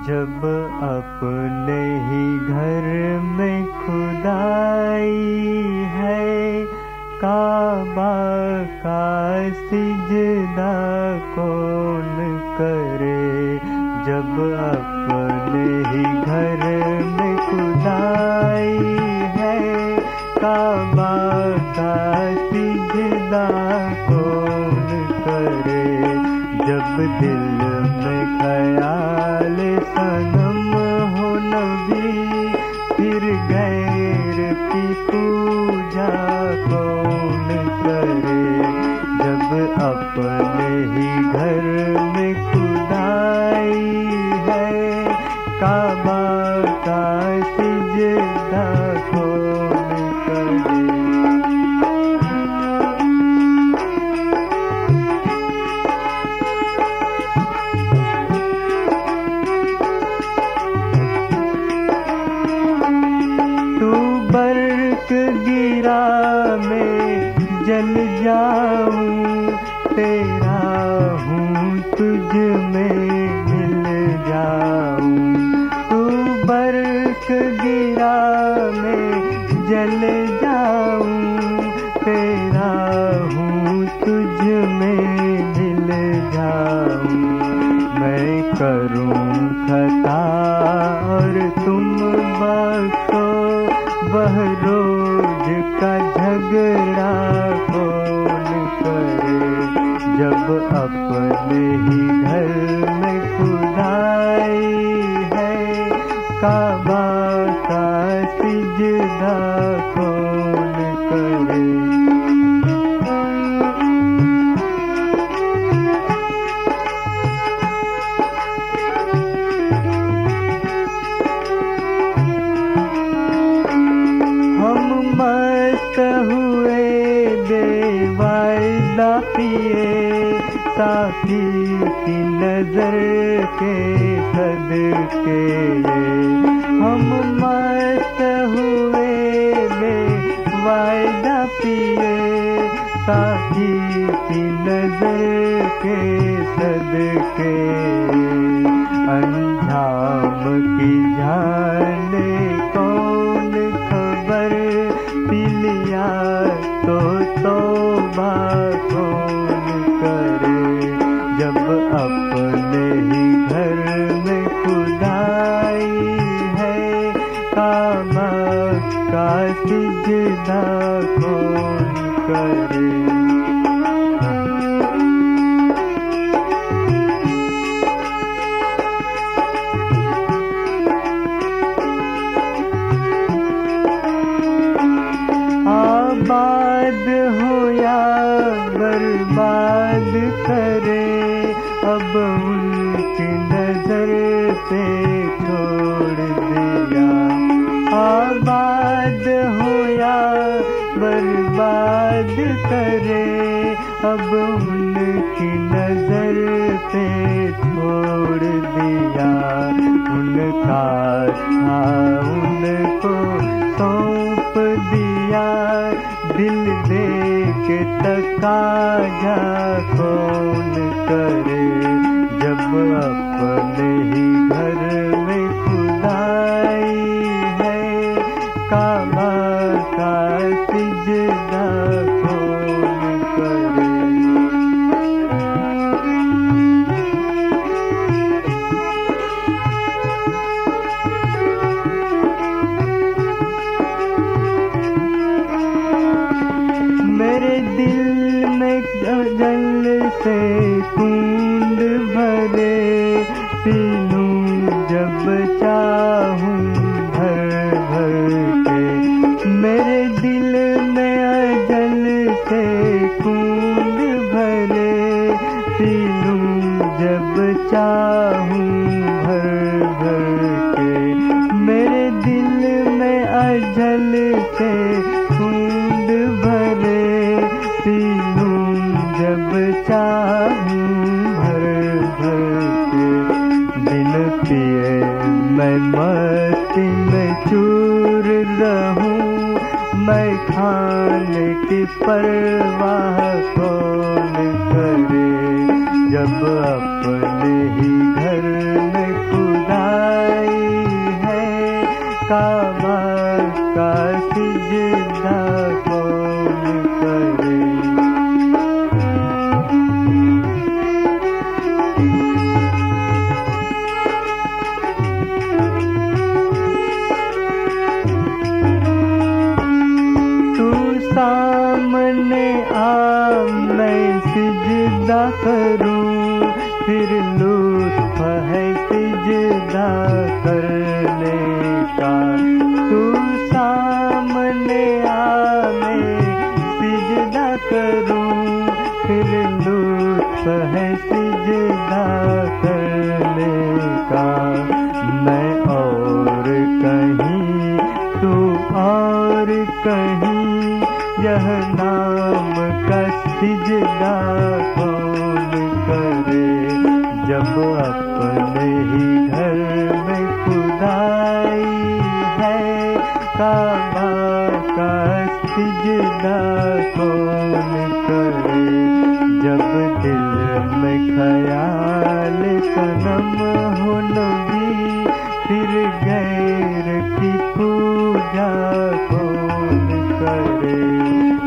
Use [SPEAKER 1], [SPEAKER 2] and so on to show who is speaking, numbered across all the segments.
[SPEAKER 1] जब अपने ही घर में खुदाई है, काबा का सिजदा कौन करे? जब अपने ही घर में खुदाई है, काबा का सिजदा कौन जब दिल में ख्याल सनम हो नबी, फिर गैर की पूजा कौन करे? जब अपने ही घर में खुदाई है काबा का सिजदा कौन गिरा में जल जाऊँ, तेरा हूँ तुझ में मिल जाऊँ। तू बर्क गिरा में जल जाऊँ, तेरा हूँ तुझ में मिल जाऊँ। मैं करूँ खता और तुम बखो कौन करे जब अपने ही घर में खुदाई है? काबा का सिजदा कौन हुए बेवायदा पिए साथी की नज़र के सद के हम मस्त हुए बेवायदा पिए साथी की नज़र के सदके अंजाम की जाने जब अपने ही घर में खुदाई है कामा का सिजदा कौन करे? बर्बाद करे, अब उनकी नज़र पे छोड़ दिया। उनका था उनको सौंप दिया। दिल दे के तकाजा कौन करे, जब जल से कुंड भरे लूँ जब चाहूँ भर भर के। मेरे दिल में अजल से कुंड भरे लूँ जब चाहूँ भर भर के। मेरे दिल में अजल से मैं मस्ती में चूर रहूँ मैं खाने की परवाह कौन करे जब अपने ही मैं सिजदा करूँ, फिर लुत्फ है सिजदा करने का। तू सामने आ, मैं सिजदा करूँ, फिर लुत्फ है सिजदा करने का। मैं और कहीं, तू और कहीं, यह का सिजदा कौन करे, जब अपने ही घर में खुदाई है का सिजदा कौन करे, जब दिल में ख्याल सनम हो नबी फिर गैर की पूजा कौन करे,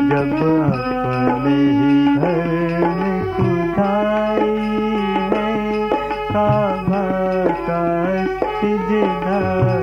[SPEAKER 1] जब अपने ही सिजदा